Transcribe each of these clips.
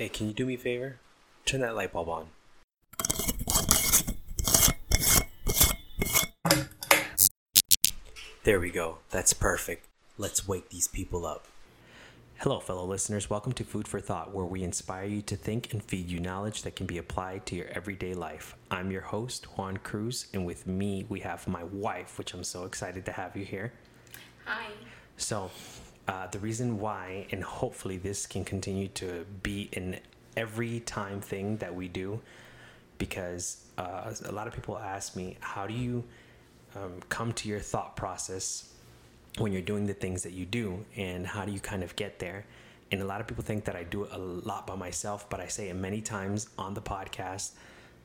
Hey, can you do me a favor? Turn that light bulb on. There we go. That's perfect. Let's wake these people up. Hello, fellow listeners. Welcome to Food for Thought, where we inspire you to think and feed you knowledge that can be applied to your everyday life. I'm your host, Juan Cruz, and with me, we have my wife, which I'm so excited to have you here. Hi. So, uh, the reason why, and hopefully this can continue to be an every time thing that we do, because uh, a lot of people ask me, how do you um, come to your thought process when you're doing the things that you do, and how do you kind of get there? And a lot of people think that I do it a lot by myself, but I say it many times on the podcast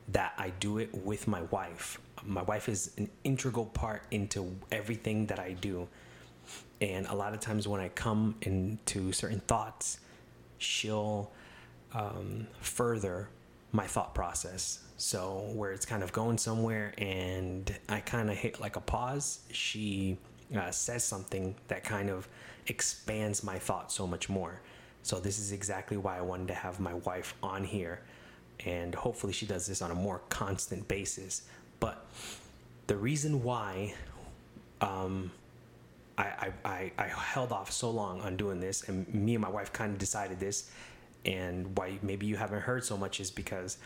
that I do it with my wife. My wife is an integral part into everything that I do. And a lot of times when I come into certain thoughts, she'll um, further my thought process. So where it's kind of going somewhere and I kind of hit like a pause, she uh, says something that kind of expands my thought so much more. So this is exactly why I wanted to have my wife on here, and hopefully she does this on a more constant basis. But the reason why um, I, I, I, held off so long on doing this, and me and my wife kind of decided this, and why maybe you haven't heard so much is because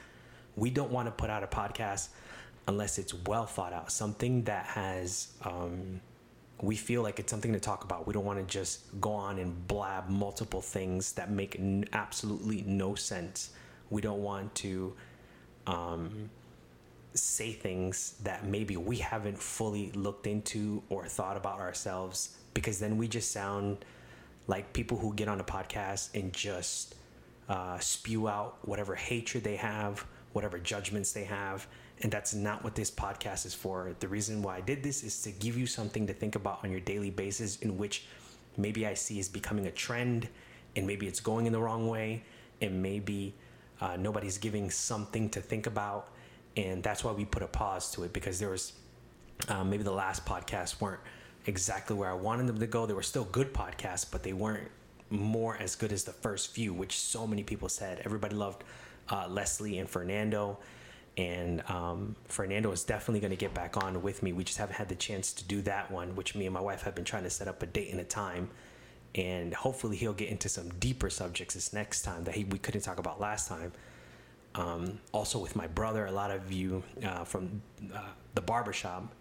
we don't want to put out a podcast unless it's well thought out, something that has. Um, we feel like it's something to talk about. We don't want to just go on and blab multiple things that make n- absolutely no sense. We don't want to um, say things that maybe we haven't fully looked into or thought about ourselves because then we just sound like people who get on a podcast and just uh, spew out whatever hatred they have, whatever judgments they have. And that's not what this podcast is for. The reason why I did this is to give you something to think about on your daily basis, in which maybe I see is becoming a trend, and maybe it's going in the wrong way, and maybe uh, nobody's giving something to think about. And that's why we put a pause to it because there was uh, maybe the last podcasts weren't exactly where I wanted them to go. They were still good podcasts, but they weren't more as good as the first few, which so many people said. Everybody loved uh, Leslie and Fernando. And um, Fernando is definitely going to get back on with me. We just haven't had the chance to do that one, which me and my wife have been trying to set up a date and a time. And hopefully, he'll get into some deeper subjects this next time that he, we couldn't talk about last time. Um, also, with my brother, a lot of you uh, from uh, the barbershop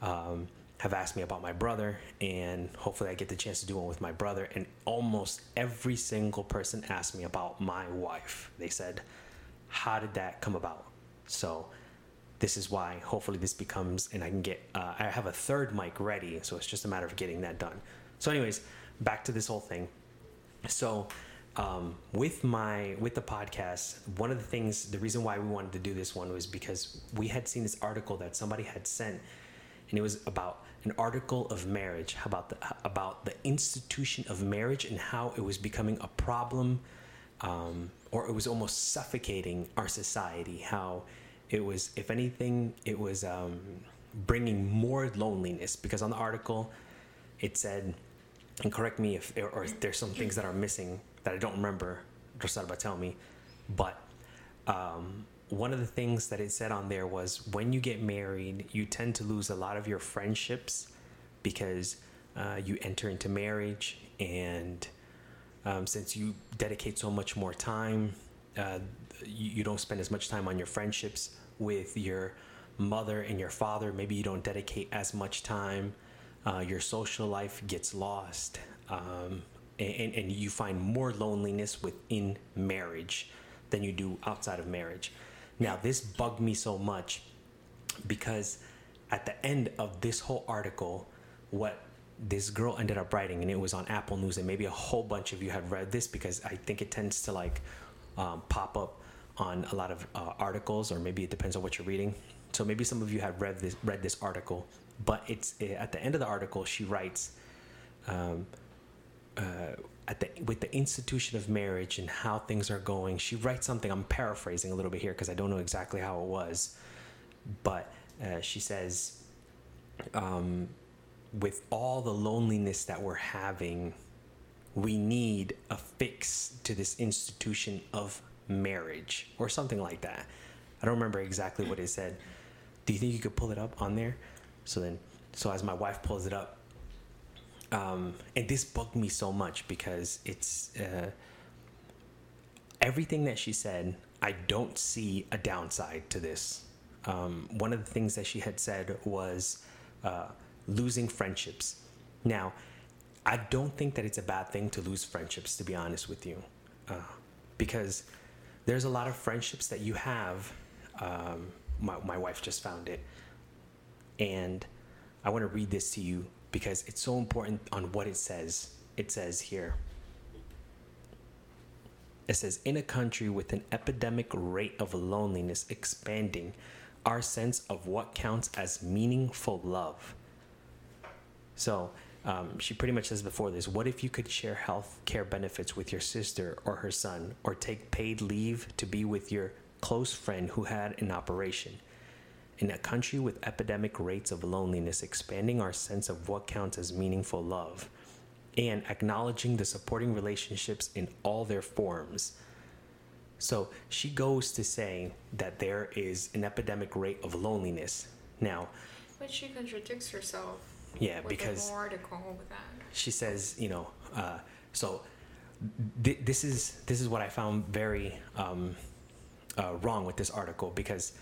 um, have asked me about my brother, and hopefully, I get the chance to do one with my brother. And almost every single person asked me about my wife. They said, How did that come about? So this is why hopefully this becomes and I can get uh, I have a third mic ready, so it's just a matter of getting that done. So, anyways, back to this whole thing. So um, with my with the podcast, one of the things, the reason why we wanted to do this one was because we had seen this article that somebody had sent, and it was about an article of marriage about the about the institution of marriage and how it was becoming a problem, um, or it was almost suffocating our society. How it was, if anything, it was um, bringing more loneliness because on the article it said, and correct me if or if there's some things that are missing that I don't remember. Rosalba, tell me, but um, one of the things that it said on there was when you get married, you tend to lose a lot of your friendships because uh, you enter into marriage, and um, since you dedicate so much more time, uh, you, you don't spend as much time on your friendships with your mother and your father. Maybe you don't dedicate as much time. Uh, your social life gets lost. Um, and, and you find more loneliness within marriage than you do outside of marriage. Now, this bugged me so much because at the end of this whole article, what this girl ended up writing, and it was on Apple News, and maybe a whole bunch of you had read this because I think it tends to like um, pop up on a lot of uh, articles, or maybe it depends on what you're reading. So maybe some of you have read this read this article, but it's at the end of the article she writes. Um, uh, at the with the institution of marriage and how things are going. She writes something. I'm paraphrasing a little bit here because I don't know exactly how it was, but uh, she says, um, with all the loneliness that we're having we need a fix to this institution of marriage or something like that. I don't remember exactly what it said. Do you think you could pull it up on there? So then, so as my wife pulls it up, um, and this bugged me so much because it's uh, everything that she said. I don't see a downside to this. Um, one of the things that she had said was uh, losing friendships. Now, I don't think that it's a bad thing to lose friendships, to be honest with you, uh, because there's a lot of friendships that you have. Um, my, my wife just found it. And I want to read this to you because it's so important on what it says. It says here it says, in a country with an epidemic rate of loneliness expanding, our sense of what counts as meaningful love. So, um, she pretty much says before this what if you could share health care benefits with your sister or her son, or take paid leave to be with your close friend who had an operation? In a country with epidemic rates of loneliness, expanding our sense of what counts as meaningful love and acknowledging the supporting relationships in all their forms. So she goes to say that there is an epidemic rate of loneliness. Now, but she contradicts herself. Yeah, because article with that. She says, you know, uh, so th- this is this is what I found very um, uh, wrong with this article because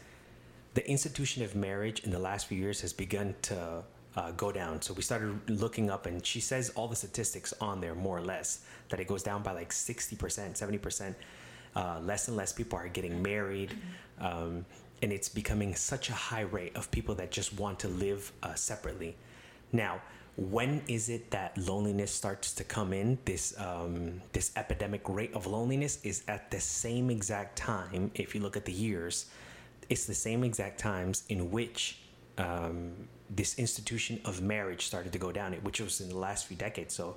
the institution of marriage in the last few years has begun to uh, go down. So we started looking up, and she says all the statistics on there, more or less, that it goes down by like 60%, 70%. Uh, less and less people are getting married. Um, and it's becoming such a high rate of people that just want to live uh, separately. Now, when is it that loneliness starts to come in? This um, this epidemic rate of loneliness is at the same exact time. If you look at the years, it's the same exact times in which um, this institution of marriage started to go down, which was in the last few decades. So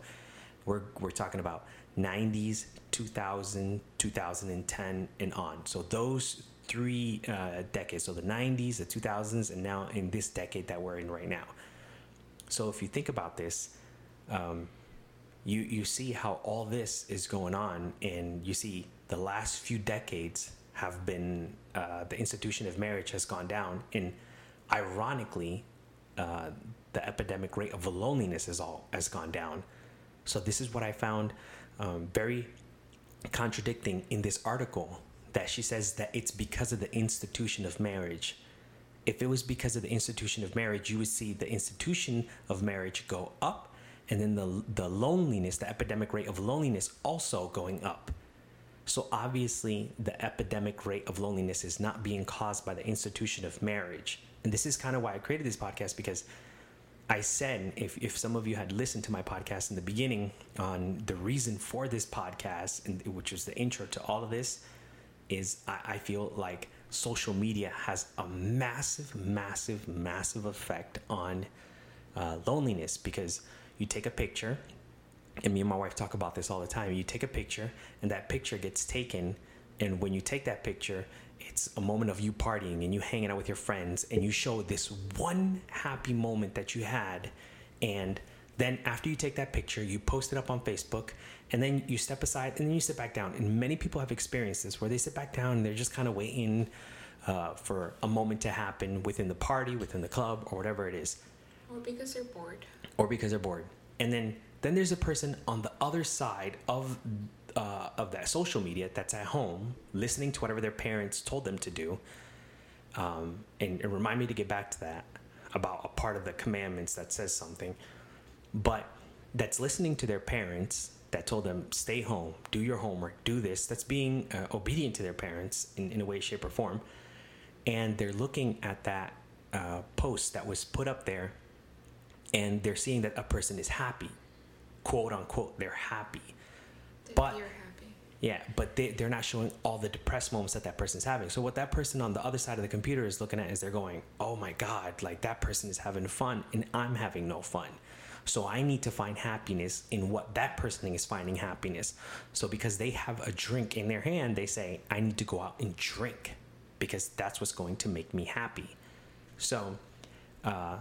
we're, we're talking about 90s, 2000, 2010, and on. So those three uh, decades, so the 90s, the 2000s, and now in this decade that we're in right now. So if you think about this, um, you you see how all this is going on, and you see the last few decades have been uh, the institution of marriage has gone down, and ironically, uh, the epidemic rate of loneliness is all has gone down. So this is what I found um, very contradicting in this article that she says that it's because of the institution of marriage. If it was because of the institution of marriage, you would see the institution of marriage go up, and then the the loneliness, the epidemic rate of loneliness, also going up. So obviously, the epidemic rate of loneliness is not being caused by the institution of marriage. And this is kind of why I created this podcast because I said if, if some of you had listened to my podcast in the beginning on the reason for this podcast, and which was the intro to all of this, is I, I feel like social media has a massive, massive, massive effect on uh, loneliness. Because you take a picture, and me and my wife talk about this all the time. You take a picture, and that picture gets taken, and when you take that picture, it's a moment of you partying and you hanging out with your friends and you show this one happy moment that you had and then after you take that picture you post it up on facebook and then you step aside and then you sit back down. And many people have experienced this where they sit back down and they're just kind of waiting uh, for a moment to happen within the party within the club or whatever it is. Or because they're bored. Or because they're bored. And then then there's a person on the other side of uh, of that social media that's at home, listening to whatever their parents told them to do. Um, and, and remind me to get back to that about a part of the commandments that says something, but that's listening to their parents that told them stay home, do your homework, do this. That's being uh, obedient to their parents in, in a way, shape, or form. And they're looking at that uh, post that was put up there, and they're seeing that a person is happy, quote unquote. They're happy but happy. yeah, but they, they're not showing all the depressed moments that that person's having. So what that person on the other side of the computer is looking at is they're going, "Oh my god, like that person is having fun and I'm having no fun." So I need to find happiness in what that person is finding happiness. So because they have a drink in their hand, they say, "I need to go out and drink because that's what's going to make me happy." So uh,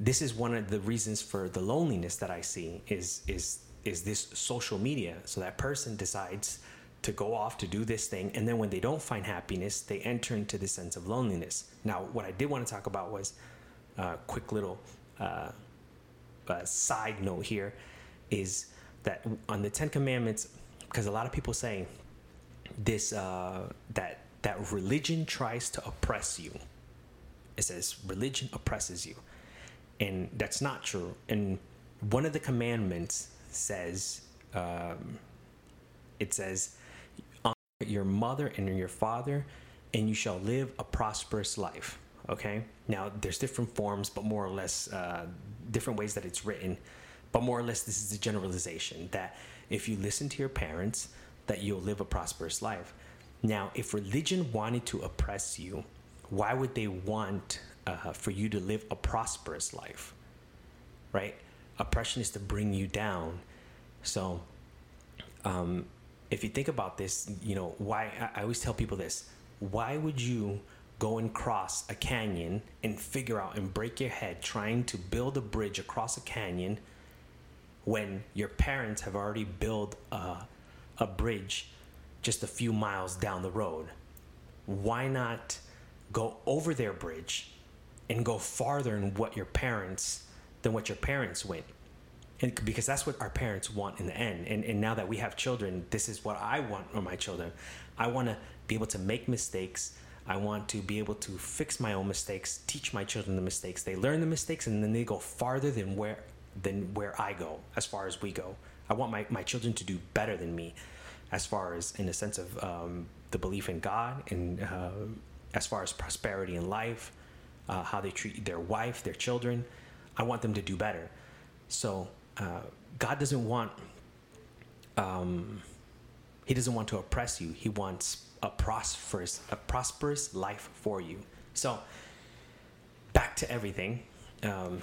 this is one of the reasons for the loneliness that I see is is is this social media. So that person decides to go off to do this thing, and then when they don't find happiness, they enter into this sense of loneliness. Now, what I did want to talk about was a uh, quick little uh, uh, side note here is that on the Ten Commandments, because a lot of people say this uh, that that religion tries to oppress you. It says religion oppresses you, and that's not true. And one of the commandments says um, it says honor your mother and your father, and you shall live a prosperous life. Okay. Now there's different forms, but more or less uh, different ways that it's written. But more or less, this is the generalization that if you listen to your parents, that you'll live a prosperous life. Now, if religion wanted to oppress you, why would they want uh, for you to live a prosperous life? Right? Oppression is to bring you down. So, um, if you think about this, you know, why I, always tell people this why would you go and cross a canyon and figure out and break your head trying to build a bridge across a canyon when your parents have already built a, a bridge just a few miles down the road. Why not go over their bridge and go farther in what your parents than what your parents went? And because that's what our parents want in the end. And, and now that we have children, this is what I want for my children. I want to be able to make mistakes. I want to be able to fix my own mistakes, teach my children the mistakes. They learn the mistakes and then they go farther than where than where I go, as far as we go. I want my, my children to do better than me as far as in the sense of um, the belief in God and uh, as far as prosperity in life, uh, how they treat their wife, their children. I want them to do better. So uh, God doesn't want um, He doesn't want to oppress you. He wants a prosperous a prosperous life for you. So back to everything. Um,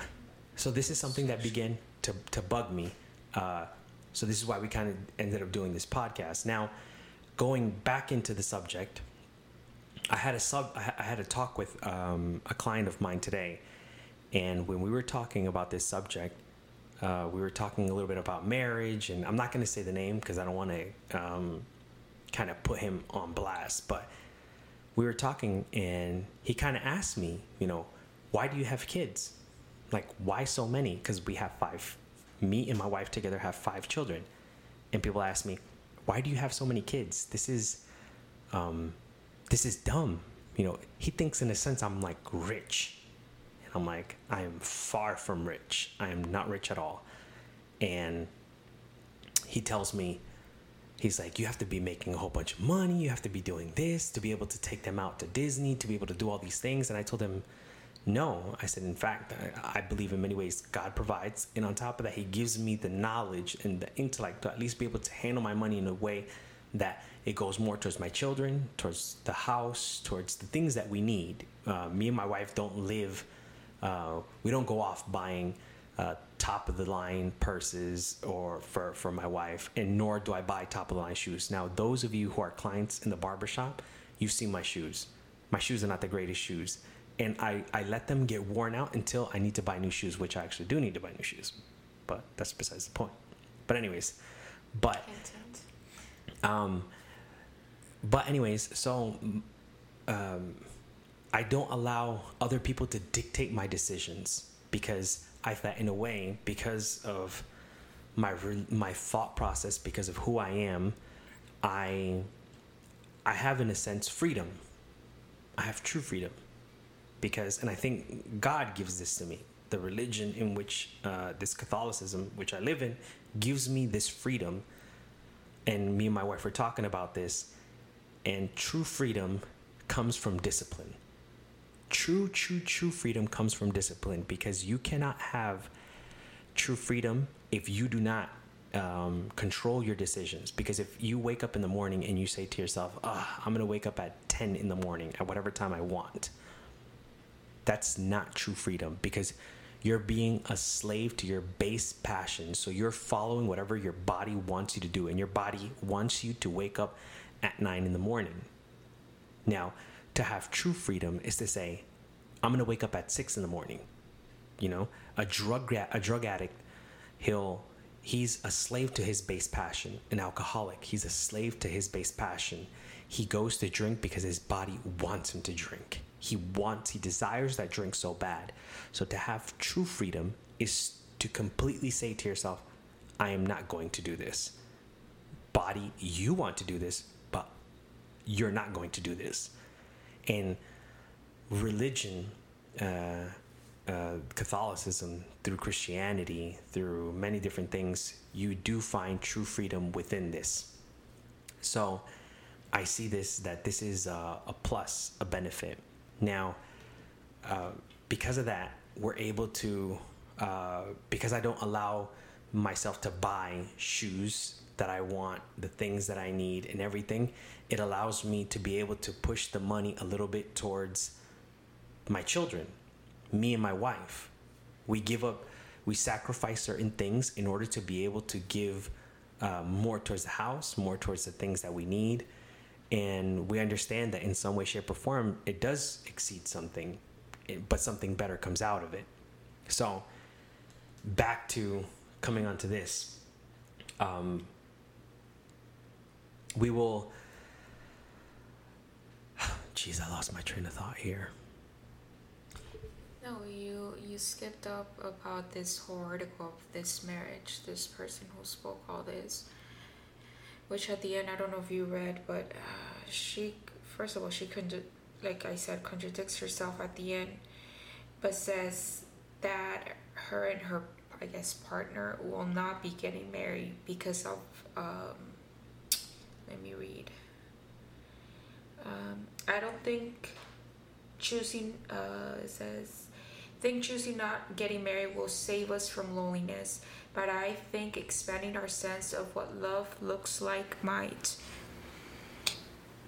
so this is something that began to to bug me. Uh, so this is why we kind of ended up doing this podcast. Now, going back into the subject, I had a sub. I had a talk with um, a client of mine today, and when we were talking about this subject, uh, we were talking a little bit about marriage, and I'm not going to say the name because I don't want to um, kind of put him on blast. But we were talking, and he kind of asked me, you know, why do you have kids? Like, why so many? Because we have five me and my wife together have five children. And people ask me, why do you have so many kids? This is, um, this is dumb. You know, he thinks in a sense I'm like rich. And I'm like, I am far from rich. I am not rich at all. And he tells me, he's like, you have to be making a whole bunch of money. You have to be doing this to be able to take them out to Disney, to be able to do all these things. And I told him, no, I said, in fact, I, I, believe in many ways God provides. And on top of that, He gives me the knowledge and the intellect to at least be able to handle my money in a way that it goes more towards my children, towards the house, towards the things that we need. Uh, me and my wife don't live, uh, we don't go off buying uh, top of the line purses or for, for my wife, and nor do I buy top of the line shoes. Now, those of you who are clients in the barbershop, you've seen my shoes. My shoes are not the greatest shoes and I, I let them get worn out until I need to buy new shoes, which I actually do need to buy new shoes. But that's besides the point. But anyways, but um, but anyways, so um, I don't allow other people to dictate my decisions because I thought in a way because of my my thought process because of who I am, I I have in a sense freedom. I have true freedom because, and I think God gives this to me. The religion in which uh, this Catholicism, which I live in, gives me this freedom. And me and my wife were talking about this. And true freedom comes from discipline. True, true, true freedom comes from discipline because you cannot have true freedom if you do not um, control your decisions. Because if you wake up in the morning and you say to yourself, oh, I'm going to wake up at 10 in the morning at whatever time I want, that's not true freedom because you're being a slave to your base passion. So you're following whatever your body wants you to do, and your body wants you to wake up at nine in the morning. Now, to have true freedom is to say, I'm to wake up at six in the morning. You know, a drug a drug addict, he'll he's a slave to his base passion. An alcoholic, he's a slave to his base passion. He goes to drink because his body wants him to drink. He wants, he desires that drink so bad. So to have true freedom is to completely say to yourself, I am not going to do this. Body, you want to do this, you're not going to do this. And religion, uh, uh, Catholicism, through Christianity, through many different things, you do find true freedom within this. So I see this that this is a, a plus, a benefit. Now, uh, because of that, we're able to, uh, because I don't allow myself to buy shoes that I want, the things that I need, and everything, it allows me to be able to push the money a little bit towards my children, me and my wife. We give up, we sacrifice certain things in order to be able to give uh, more towards the house, more towards the things that we need. And we understand that in some way, shape, or form, it does exceed something, but something better comes out of it. So, back to coming onto this. Um, we will. Jeez, I lost my train of thought here. No, you you skipped up about this whole article of this marriage, this person who spoke all this. Which at the end, I don't know if you read, but uh, she first of all she couldn't, like I said, contradicts herself at the end, but says that her and her I guess partner will not be getting married because of um, let me read. Um, I don't think choosing uh, it says think choosing not getting married will save us from loneliness, but I think expanding our sense of what love looks like might.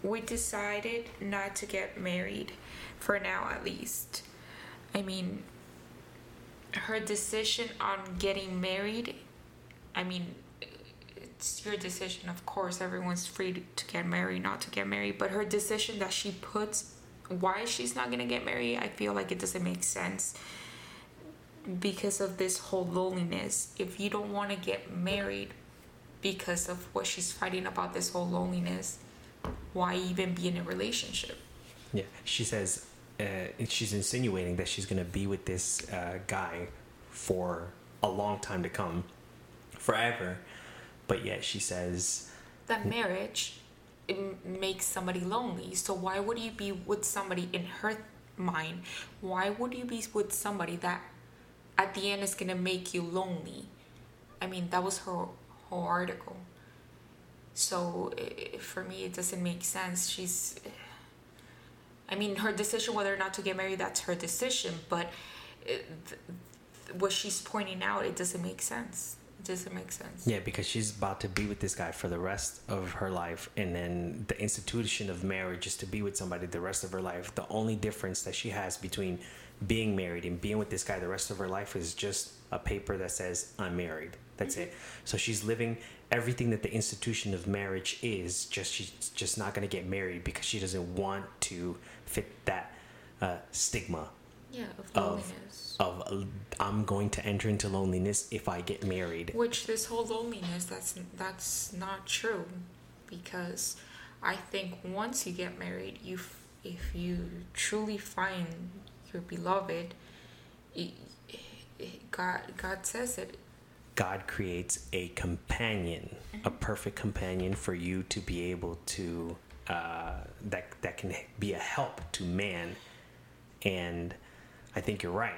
We decided not to get married, for now at least. I mean, her decision on getting married, I mean, it's your decision, of course. Everyone's free to get married, not to get married, but her decision that she puts why she's not gonna get married, I feel like it doesn't make sense because of this whole loneliness. If you don't want to get married because of what she's fighting about this whole loneliness, why even be in a relationship? Yeah, she says uh, she's insinuating that she's gonna be with this uh, guy for a long time to come, forever. But yet she says that marriage makes somebody lonely. So why would you be with somebody in her mind? Why would you be with somebody that at the end is gonna make you lonely? I mean, that was her whole article. So it, for me, it doesn't make sense. She's, I mean, her decision whether or not to get married, that's her decision. But it, what she's pointing out, it doesn't make sense doesn't make sense. Yeah, because she's about to be with this guy for the rest of her life, and then the institution of marriage is to be with somebody the rest of her life. The only difference that she has between being married and being with this guy the rest of her life is just a paper that says I'm married. That's mm-hmm. it. So she's living everything that the institution of marriage is. Just she's just not going to get married because she doesn't want to fit that uh, stigma yeah, of loneliness. Of, of I'm going to enter into loneliness if I get married. Which this whole loneliness that's that's not true because I think once you get married, you if you truly find your beloved, it, it, God God says it. God creates a companion, mm-hmm. a perfect companion for you to be able to uh, that that can be a help to man, and I think you're right.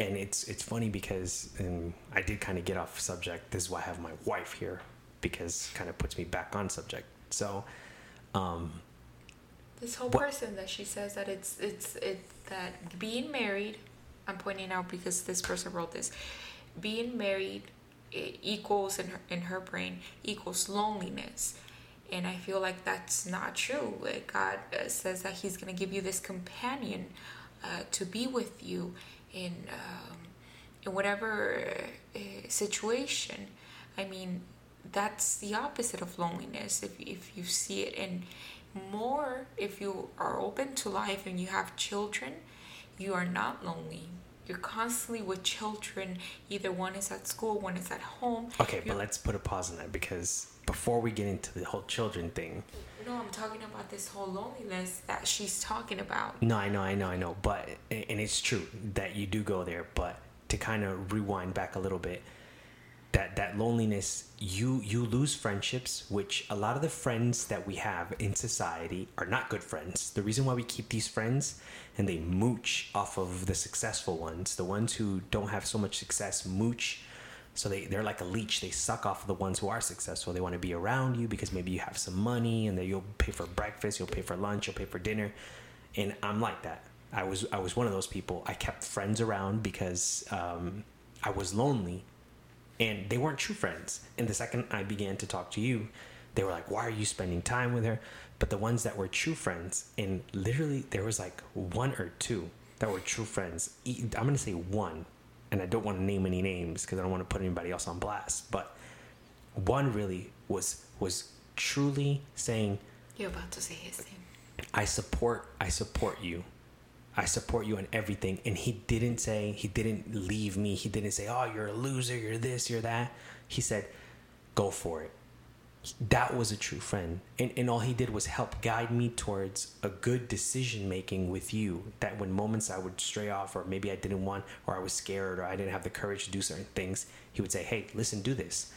And it's it's funny because and I did kind of get off subject. This is why I have my wife here because kind of puts me back on subject. So, um, this whole what, person that she says that it's it's it that being married. I'm pointing out because this person wrote this. Being married equals in her in her brain equals loneliness and i feel like that's not true like god uh, says that he's going to give you this companion uh, to be with you in um, in whatever uh, situation. I mean, that's the opposite of loneliness. If if you see it, and more if you are open to life and you have children, you are not lonely you're constantly with children. Either one is at school, one is at home. Okay, You're- but let's put a pause on that because before we get into the whole children thing, No, I'm talking about this whole loneliness that she's talking about. no, I know, I know, I know, but and it's true that you do go there, but to kind of rewind back a little bit, that that loneliness, you you lose friendships, which a lot of the friends that we have in society are not good friends. The reason why we keep these friends and they mooch off of the successful ones, the ones who don't have so much success mooch so they, they're like a leech. They suck off the ones who are successful. They want to be around you because maybe you have some money and then you'll pay for breakfast, you'll pay for lunch, you'll pay for dinner. And I'm like that. I was I was one of those people. I kept friends around because um, I was lonely and they weren't true friends. And the second I began to talk to you, they were like, "Why are you spending time with her?" But the ones that were true friends, and literally there was like one or two that were true friends. I'm gonna say one, and I don't want to name any names because I don't want to put anybody else on blast. But one really was was truly saying, You're about to say his name. I support I support you. I support you on everything. And he didn't say he didn't leave me. He didn't say, Oh, you're a loser, you're this, you're that. He said, Go for it. That was a true friend. And and all he did was help guide me towards a good decision making with you. That when moments I would stray off or maybe I didn't want or I was scared or I didn't have the courage to do certain things, he would say, Hey, listen, do this.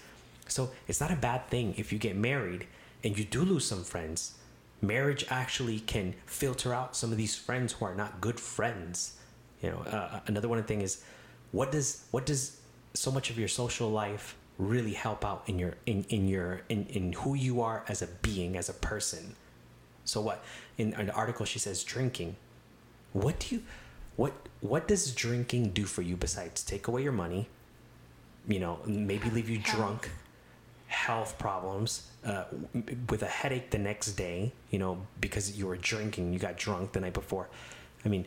So it's not a bad thing if you get married and you do lose some friends. Marriage actually can filter out some of these friends who are not good friends. You know, uh, another one thing is, what does what does so much of your social life really help out in your in in your in in who you are as a being as a person? So what in an article she says drinking. What do you what what does drinking do for you besides take away your money? You know, maybe leave you Health. drunk health problems uh, with a headache the next day, you know, because you were drinking, you got drunk the night before. I mean,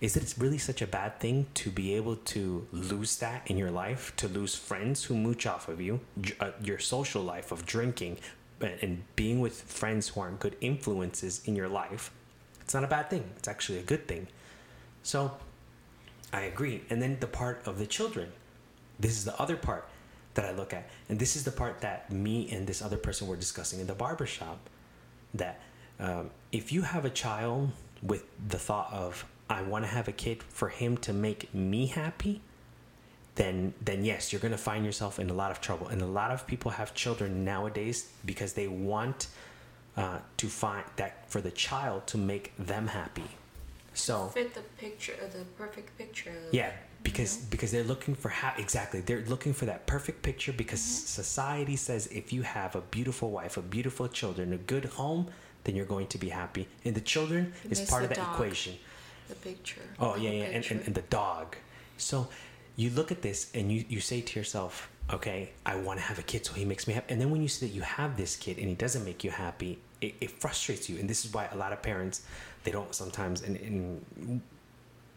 is it really such a bad thing to be able to lose that in your life, to lose friends who mooch off of you, uh, your social life of drinking and, and being with friends who aren't good influences in your life? It's not a bad thing. It's actually a good thing. So I agree. And then the part of the children. This is the other part that I look at. And this is the part that me and this other person were discussing in the barbershop. That um, if you have a child with the thought of, I want to have a kid for him to make me happy, then then yes, you're gonna find yourself in a lot of trouble. And a lot of people have children nowadays because they want uh, to find that for the child to make them happy. So Fit the picture, uh, the perfect picture. yeah, because because they're looking for how exactly they're looking for that perfect picture because society says if you have a beautiful wife, a beautiful children, a good home, then you're going to be happy. And the children You is part of that dog. equation. The picture. Oh yeah, yeah, and, and, and the dog. So you look at this and you you say to yourself, okay, I want to have a kid, so he makes me happy. And then when you see that you have this kid and he doesn't make you happy, it, it frustrates you. And this is why a lot of parents they don't sometimes and, and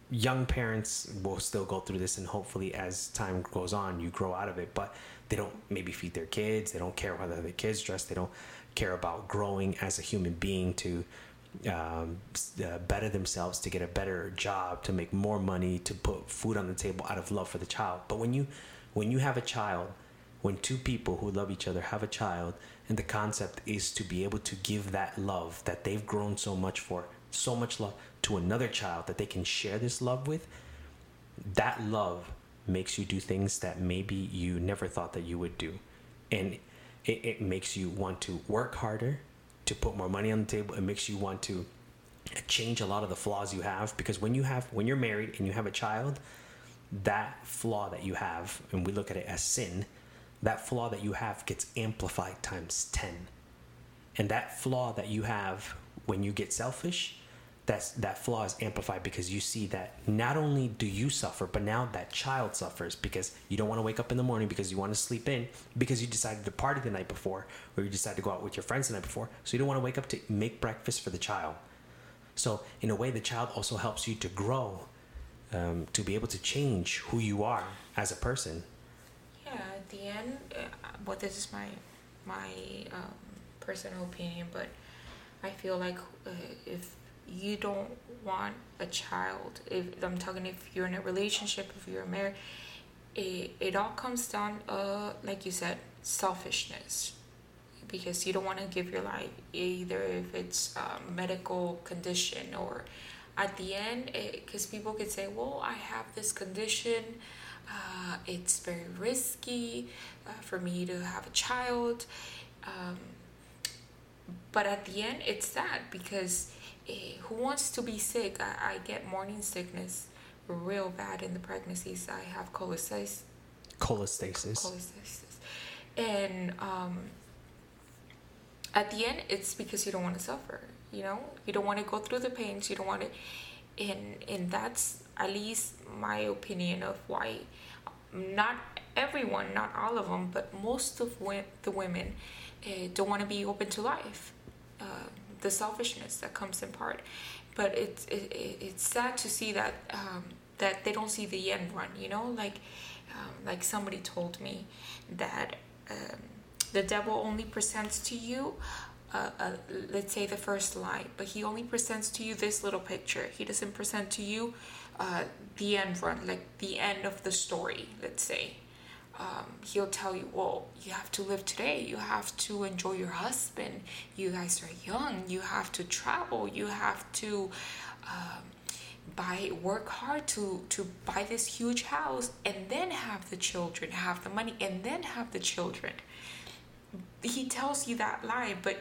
young parents will still go through this and hopefully as time goes on you grow out of it but they don't maybe feed their kids they don't care whether their kids dress they don't care about growing as a human being to um, uh, better themselves to get a better job to make more money to put food on the table out of love for the child. But when you when you have a child when two people who love each other have a child and the concept is to be able to give that love that they've grown so much for so much love to another child that they can share this love with that love makes you do things that maybe you never thought that you would do. And it, it makes you want to work harder to put more money on the table it makes you want to change a lot of the flaws you have because when you have when you're married and you have a child that flaw that you have and we look at it as sin that flaw that you have gets amplified times 10 and that flaw that you have when you get selfish that's that flaw is amplified because you see that not only do you suffer but now that child suffers because you don't want to wake up in the morning because you want to sleep in because you decided to party the night before or you decided to go out with your friends the night before so you don't want to wake up to make breakfast for the child. So in a way the child also helps you to grow um, to be able to change who you are as a person. Yeah, at the end, uh, well, this is my my um, personal opinion, but I feel like uh, if you don't want a child if i'm talking if you're in a relationship if you're married it, it all comes down uh like you said selfishness. Because you don't want to give your life either if it's a medical condition or at the end because people could say well i have this condition uh, it's very risky uh, for me to have a child. Um, but at the end it's sad because who wants to be sick I, I get morning sickness real bad in the pregnancies. I have cholestasis. Cholestasis. Cholestasis. And um, at the end it's because you don't want to suffer you know? You don't want to go through the pains you don't want to and and that's at least my opinion of why not everyone not all of them but most of the women uh, don't want to be open to life. Uh, the selfishness that comes in part but it's it, it's sad to see that um, that they don't see the end run you know like um, like somebody told me that um, the devil only presents to you uh, uh, let's say the first lie, but he only presents to you this little picture. He doesn't present to you uh, the end run, like the end of the story, let's say. Um, he'll tell you, well, you have to live today. You have to enjoy your husband. You guys are young. You have to travel. You have to um, buy, work hard to to buy this huge house, and then have the children, have the money, and then have the children. He tells you that lie, but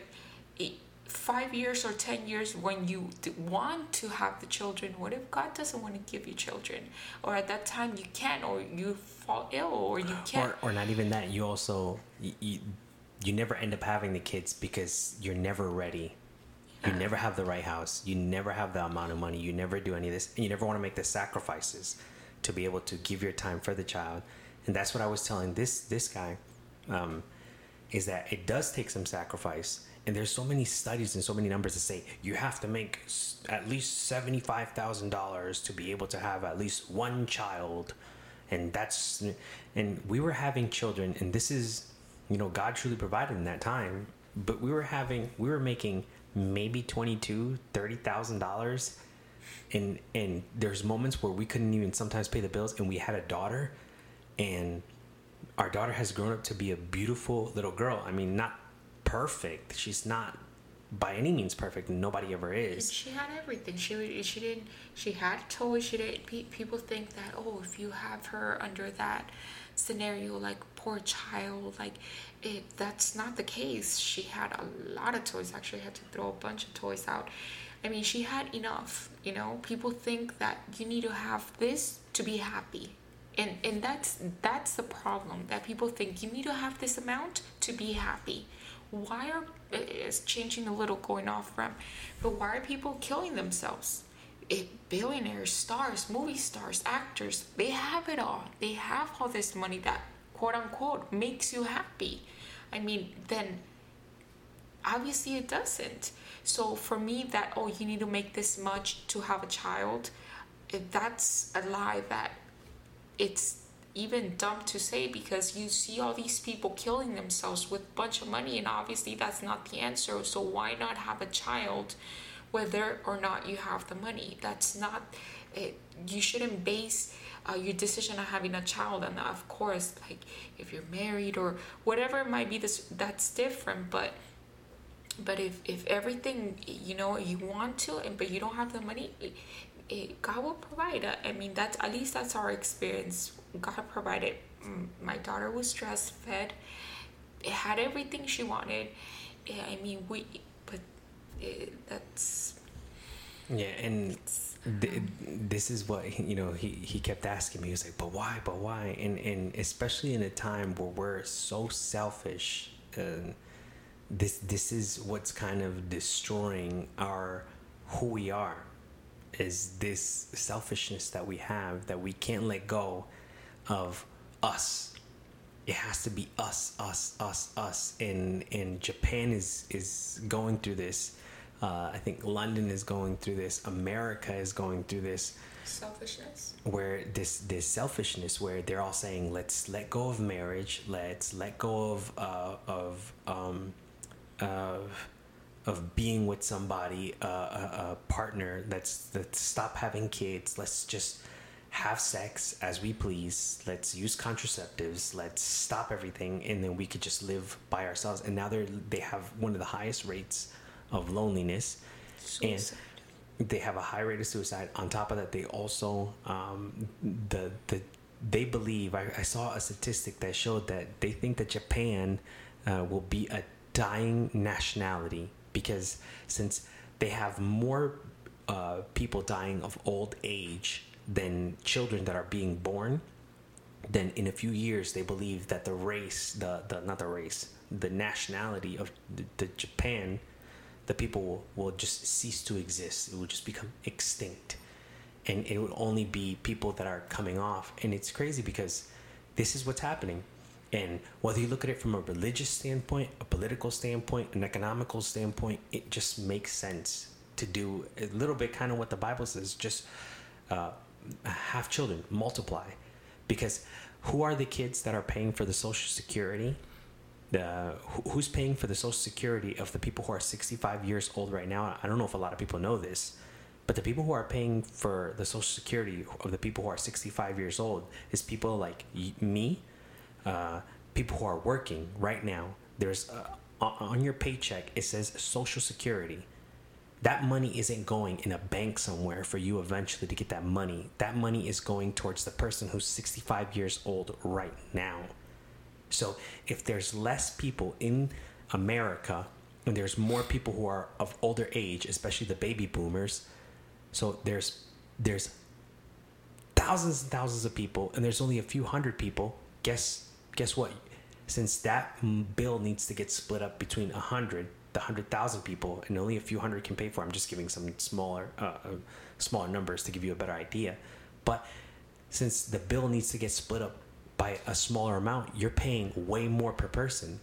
five years or ten years when you want to have the children what if god doesn't want to give you children? Or at that time you can't or you fall ill or you can't or, or not even that you also you, you, you never end up having the kids because you're never ready. You never have the right house. You never have the amount of money. You never do any of this and you never want to make the sacrifices to be able to give your time for the child. And that's what i was telling this this guy um, is that it does take some sacrifice and there's so many studies and so many numbers that say you have to make at least $75,000 to be able to have at least one child and that's and we were having children and this is you know God truly provided in that time but we were having we were making maybe 22 $30,000 and and there's moments where we couldn't even sometimes pay the bills and we had a daughter and our daughter has grown up to be a beautiful little girl. I mean, not perfect. She's not by any means perfect. Nobody ever is. And she had everything. She she didn't. She had toys. She didn't. People think that oh, if you have her under that scenario, like poor child, like it. That's not the case. She had a lot of toys. Actually, had to throw a bunch of toys out. I mean, she had enough. You know, people think that you need to have this to be happy. And, and that's that's the problem that people think you need to have this amount to be happy why are it's changing a little going off from but why are people killing themselves? It, billionaires stars movie stars actors they have it all. They have all this money that quote unquote makes you happy. I mean then obviously it doesn't. So for me that oh you need to make this much to have a child that's a lie that it's even dumb to say because you see all these people killing themselves with a bunch of money and obviously that's not the answer. So why not have a child whether or not you have the money? That's not it, you shouldn't base uh, your decision on having a child and of course like if you're married or whatever it might be this that's different but but if if everything you know you want to and but you don't have the money it, it, God will provide. I mean, that's at least that's our experience God provided. My daughter was stress fed. It had everything she wanted. I mean, we, but it, that's. Yeah, and th- um, this is what you know. He he kept asking me. He was like, "But why? But why?" And and especially in a time where we're so selfish, uh, this this is what's kind of destroying our who we are. Is this selfishness that we have that we can't let go of us. It has to be us, us, us, us. And and Japan is is going through this. Uh, I think London is going through this. America is going through this. Selfishness. Where this this selfishness, where they're all saying, "Let's let go of marriage. Let's let go of uh, of um, of of being with somebody, uh, a, a partner. Let's let's stop having kids. Let's just have sex as we please. Let's use contraceptives. Let's stop everything, and then we could just live by ourselves. And now they are they have one of the highest rates of loneliness, Suicide. and they have a high rate of suicide. On top of that, they also um, the the they believe. I, I saw a statistic that showed that they think that Japan uh, will be a dying nationality because since they have more uh, people dying of old age than children that are being born, then in a few years they believe that the race, the, the not the race, the nationality of the, the Japan, the people will, will just cease to exist. It will just become extinct. And it would only be people that are coming off. And it's crazy because this is what's happening. And whether you look at it from a religious standpoint, a political standpoint, an economical standpoint, it just makes sense to do a little bit kind of what the Bible says just uh, have children, multiply. Because who are the kids that are paying for the Social Security? The, who's paying for the Social Security of the people who are 65 years old right now? I don't know if a lot of people know this, but the people who are paying for the Social Security of the people who are 65 years old is people like me, uh, people who are working right now. There's uh, on on your paycheck it says Social Security. That money isn't going in a bank somewhere for you eventually to get that money. That money is going towards the person who's 65 years old right now. So if there's less people in America and there's more people who are of older age, especially the baby boomers, so there's there's thousands and thousands of people and there's only a few hundred people. Guess guess what? Since that bill needs to get split up between a hundred, the hundred thousand people, and only a few hundred can pay for. I'm just giving some smaller uh, uh, smaller numbers to give you a better idea. But since the bill needs to get split up by a smaller amount, you're paying way more per person.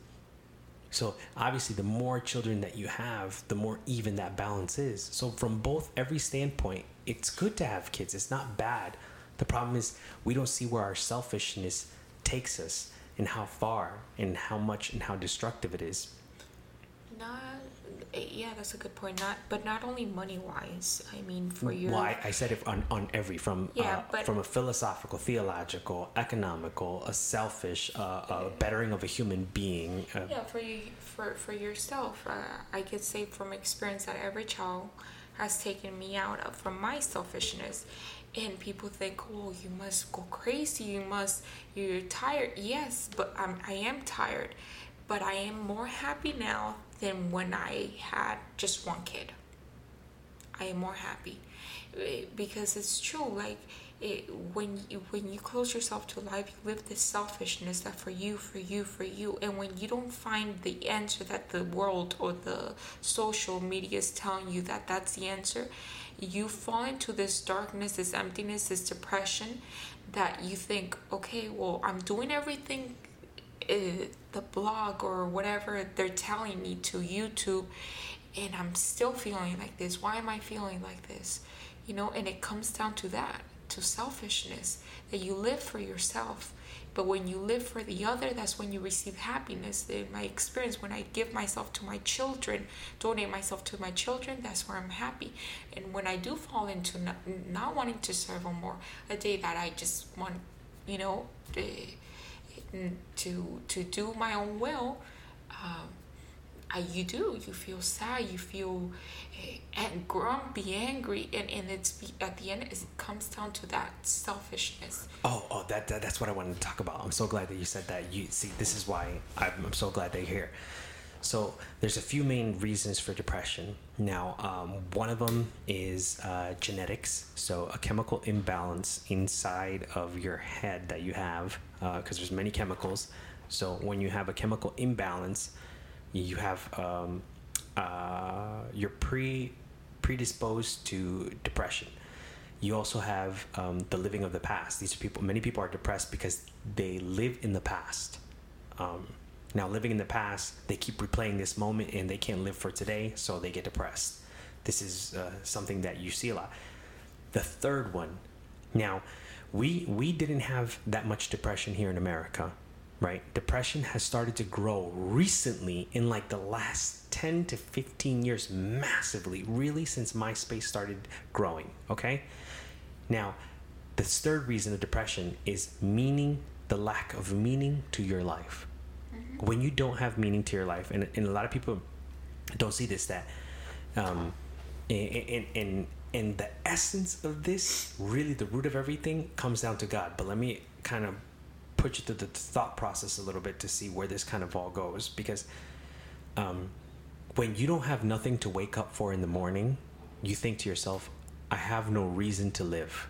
So obviously, the more children that you have, the more even that balance is. So from both every standpoint, it's good to have kids. It's not bad. The problem is we don't see where our selfishness takes us and how far and how much and how destructive it is. Not, yeah, that's a good point. Not, but not only money wise. I mean, for your Well, I, I said it on, on every from Yeah, uh, but- from a philosophical, theological, economical, a selfish, uh, a bettering of a human being. Uh, yeah for you for for yourself. Uh, I could say from experience that every child has taken me out of from my selfishness. And people think, oh, you must go crazy. You must, you're tired. Yes, but I'm, I am tired. But I am more happy now than when I had just one kid. I am more happy Eh, because it's true. Like it, when you, when you close yourself to life, you live this selfishness that for you, for you, for you, and when you don't find the answer that the world or the social media is telling you that that's the answer, you fall into this darkness, this emptiness, this depression, that you think, okay, well, I'm doing everything uh, the blog or whatever they're telling me to YouTube, and I'm still feeling like this. Why am I feeling like this? You know, and it comes down to that, to selfishness, that you live for yourself. But when you live for the other, that's when you receive happiness. In my experience, when I give myself to my children, donate myself to my children, that's where I'm happy. And when I do fall into not, not wanting to serve them more, a day that I just want, you know, eh, to to do my own will, um, I, you do. You feel sad. You feel eh, and grumpy, angry, and and it's at the end it comes down to that selfishness. Oh, oh, that, that that's what I wanted to talk about. I'm so glad that you said that. You see, this is why I'm, I'm so glad that you're here. So there's a few main reasons for depression. Now, um, one of them is uh, genetics. So a chemical imbalance inside of your head that you have, because there's many chemicals. So when you have a chemical imbalance, you have um, uh, you're pre predisposed to depression. You also have um, the living of the past. These are people. Many people are depressed because they live in the past. Um, now, living in the past, they keep replaying this moment and they can't live for today, so they get depressed. This is uh, something that you see a lot. The third one. Now, we we didn't have that much depression here in America right? Depression has started to grow recently in like the last 10 to 15 years massively, really since MySpace started growing, okay? Now, the third reason of depression is meaning, the lack of meaning to your life. When you don't have meaning to your life, and, and a lot of people don't see this, that um, in, in, in the essence of this, really the root of everything comes down to God. But let me kind of put you through the thought process a little bit to see where this kind of all goes. Because um, when you don't have nothing to wake up for in the morning you think to yourself i have no reason to live.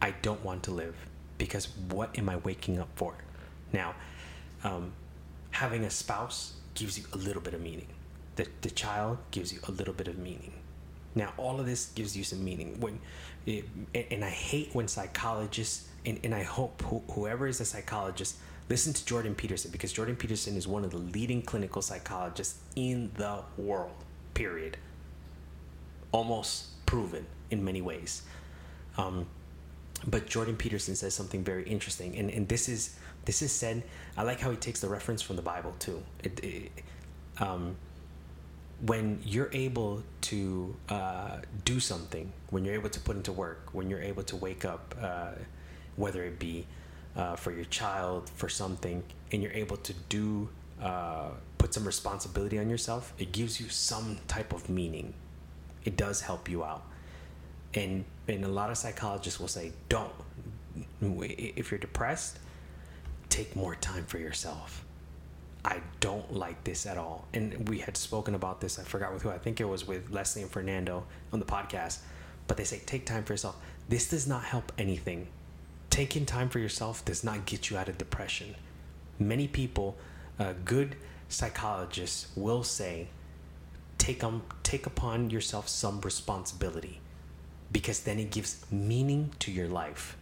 I don't want to live. Because what am i waking up for? Now um, having a spouse gives you a little bit of meaning the, the child gives you a little bit of meaning now all of this gives you some meaning when it, and i hate when psychologists and, and I hope whoever is a psychologist listen to Jordan Peterson because Jordan Peterson is one of the leading clinical psychologists in the world. Period. Almost proven in many ways. Um, but Jordan Peterson says something very interesting, and, and this is this is said. I like how he takes the reference from the Bible too. It, it, um, when you're able to uh, do something, when you're able to put into work, when you're able to wake up. Uh, whether it be uh, for your child, for something, and you're able to do, uh, put some responsibility on yourself, it gives you some type of meaning. It does help you out. And, and a lot of psychologists will say, don't. If you're depressed, take more time for yourself. I don't like this at all. And we had spoken about this, I forgot with who, I think it was with Leslie and Fernando on the podcast. But they say, take time for yourself. This does not help anything taking time for yourself does not get you out of depression. Many people, uh, good psychologists will say, take um, take upon yourself some responsibility, because then it gives meaning to your life.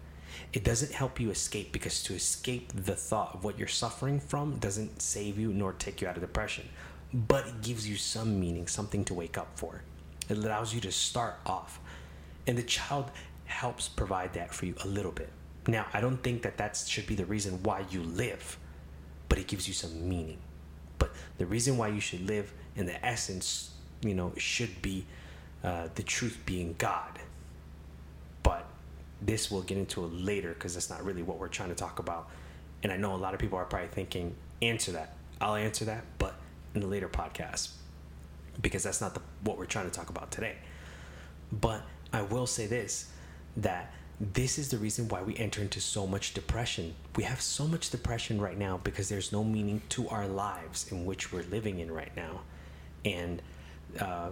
It doesn't help you escape because to escape the thought of what you're suffering from doesn't save you nor take you out of depression, but it gives you some meaning, something to wake up for. It allows you to start off, and the child helps provide that for you a little bit. Now, I don't think that that should be the reason why you live, but it gives you some meaning. But the reason why you should live, in the essence, you know, should be uh, the truth being God. This we'll get into later because that's not really what we're trying to talk about. And I know a lot of people are probably thinking, answer that. I'll answer that, but in the later podcast because that's not the, what we're trying to talk about today. But I will say this that this is the reason why we enter into so much depression. We have so much depression right now because there's no meaning to our lives in which we're living in right now, and uh,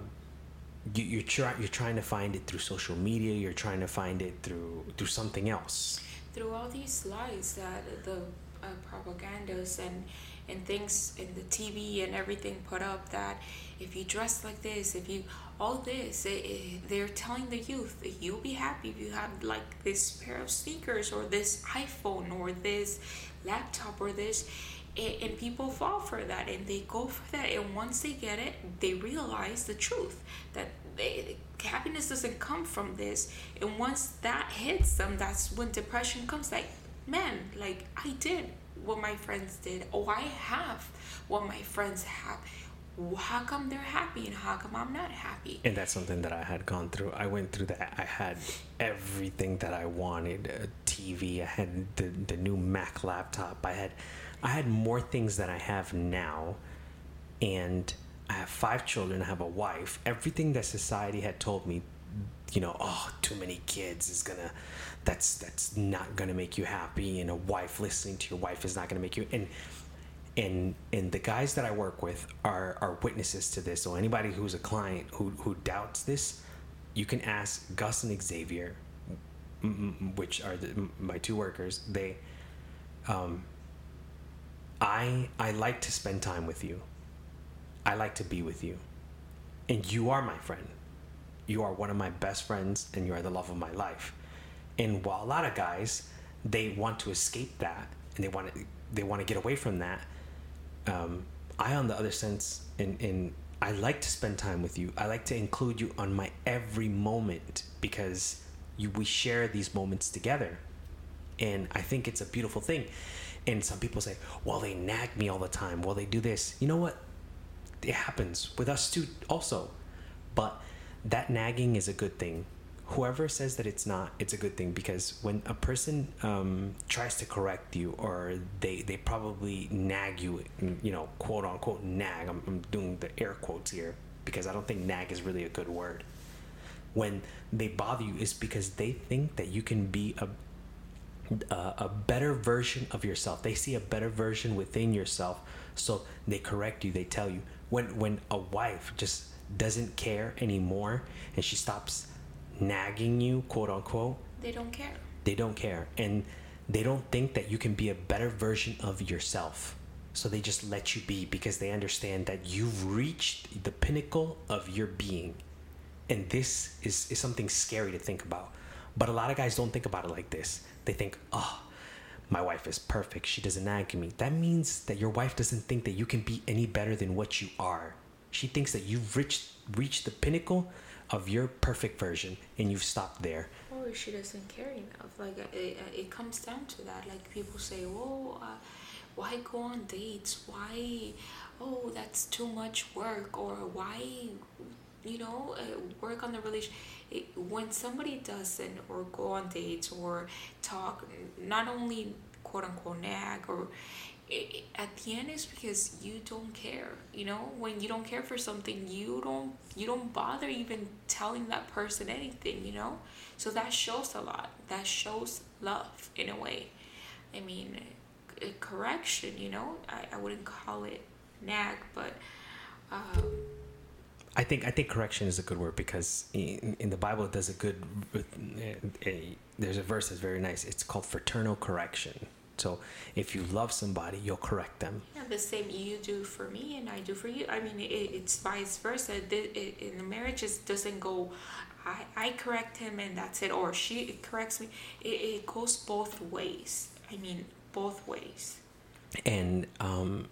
you, you're trying you're trying to find it through social media. You're trying to find it through through something else. Through all these lies that the uh, propagandas and and things in the TV and everything put up that if you dress like this, if you all this, it, it, they're telling the youth that you'll be happy if you have like this pair of sneakers or this iPhone or this laptop or this. And, people fall for that and they go for that. And once they get it, they realize the truth that they, happiness doesn't come from this. And once that hits them, that's when depression comes. Like, man, like I did what my friends did. Oh, I have what my friends have. How come they're happy and how come I'm not happy? And that's something that I had gone through. I went through that. I had everything that I wanted: a TV. I had the the new Mac laptop. I had I had more things than I have now, and I have five children. I have a wife. Everything that society had told me, you know, oh, too many kids is gonna that's that's not to make you happy and a wife listening to your wife is not to make you and and and the guys that I work with are are witnesses to this so anybody who's a client who who doubts this you can ask Gus and Xavier which are the, my two workers they um I I like to spend time with you. I like to be with you. And you are my friend. You are one of my best friends and you are the love of my life. And while a lot of guys they want to escape that and they want to they want to get away from that, um, I on the other sense and and I like to spend time with you. I like to include you on my every moment because you we share these moments together, and I think it's a beautiful thing. And some people say, well, they nag me all the time. Well, they do this. You know what? It happens with us too, also. But that nagging is a good thing. Whoever says that it's not, it's a good thing because when a person um, tries to correct you or they, they probably nag you, you know, quote unquote nag, I'm, I'm doing the air quotes here because I don't think nag is really a good word. When they bother you, is because they think that you can be a a, a better version of yourself. They see a better version within yourself, so they correct you. They tell you when when a wife just doesn't care anymore and she stops nagging you, quote unquote. They don't care. They don't care, and they don't think that you can be a better version of yourself. So they just let you be because they understand that you've reached the pinnacle of your being. And this is, is something scary to think about. But a lot of guys don't think about it like this. They think, oh, my wife is perfect. She doesn't nag me. That means that your wife doesn't think that you can be any better than what you are. She thinks that you've reached reached the pinnacle of your perfect version and you've stopped there. Or she doesn't care enough. Like it, it comes down to that. Like people say, "Oh, uh, why go on dates? Why? Oh, that's too much work." Or why, you know, uh, work on the relation. When somebody doesn't or go on dates or talk, not only quote unquote nag or it, at the end is because you don't care you know? When you don't care for something you don't you don't bother even telling that person anything you know? So that shows a lot. That shows love in a way. I mean correction you know? I, I wouldn't call it nag but um, I think I think correction is a good word because in, in the Bible it does a good. A, a, there's a verse that's very nice. It's called fraternal correction. So if you love somebody, you'll correct them. Yeah, the same you do for me and I do for you. I mean, it, it's vice versa. In the marriage, it doesn't go. I, I correct him and that's it, or she corrects me. It, it goes both ways. I mean, both ways. And um,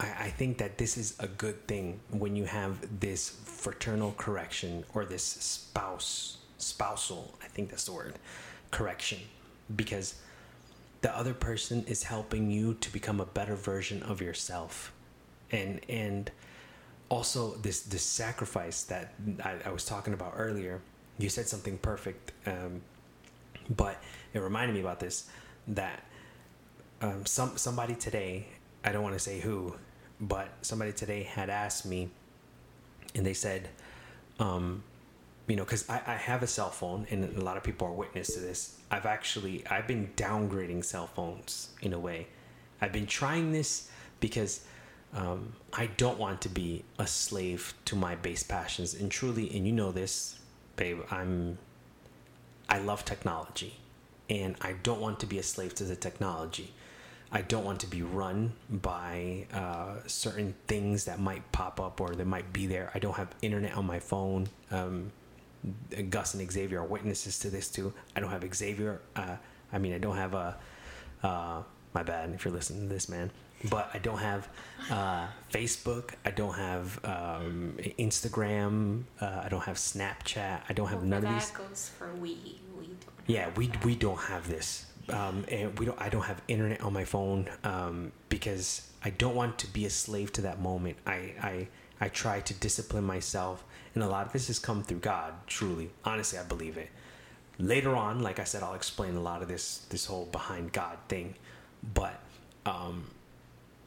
I, I think that this is a good thing when you have this fraternal correction or this spouse, spousal, I think that's the word, correction. Because the other person is helping you to become a better version of yourself and and also this this sacrifice that I, I was talking about earlier you said something perfect um, but it reminded me about this that um, some somebody today I don't want to say who but somebody today had asked me and they said um, you know because I, I have a cell phone and a lot of people are witness to this. I've actually i've been downgrading cell phones in a way. I've been trying this because um, i don't want to be a slave to my base passions. And truly and you know this babe i'm i love technology and i don't want to be a slave to the technology I don't want to be run by uh, certain things that might pop up or that might be there. I don't have internet on my phone. Um, Gus and Xavier are witnesses to this too. I don't have Xavier. Uh, I mean, I don't have a. Uh, my bad if you're listening to this, man. But I don't have uh, Facebook. I don't have um, Instagram. Uh, I don't have Snapchat. I don't have well, none of these. That goes for we. We don't. Yeah, we we don't have this. Um, and we don't. I don't have internet on my phone um, because I don't want to be a slave to that moment. I I I try to discipline myself and a lot of this has come through God, truly. Honestly, I believe it. Later on, like I said, I'll explain a lot of this this whole behind God thing. But um,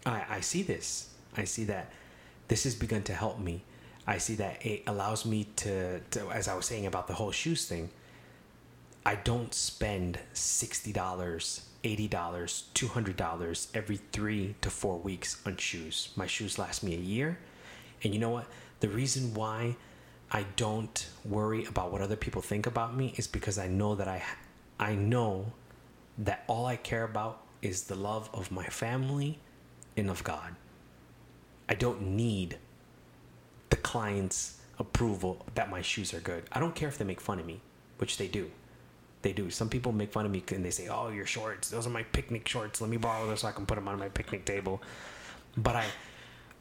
I, I see this. I see that this has begun to help me. I see that it allows me to, to as I was saying about the whole shoes thing, I don't spend $60, $80, $200 every three to four weeks on shoes. My shoes last me a year. And you know what? The reason why I don't worry about what other people think about me is because I know that I I know that all I care about is the love of my family and of God. I don't need the client's approval that my shoes are good. I don't care if they make fun of me, which they do. They do. Some people make fun of me and they say, "Oh, your shorts. Those are my picnic shorts. Let me borrow those so I can put them on my picnic table." But I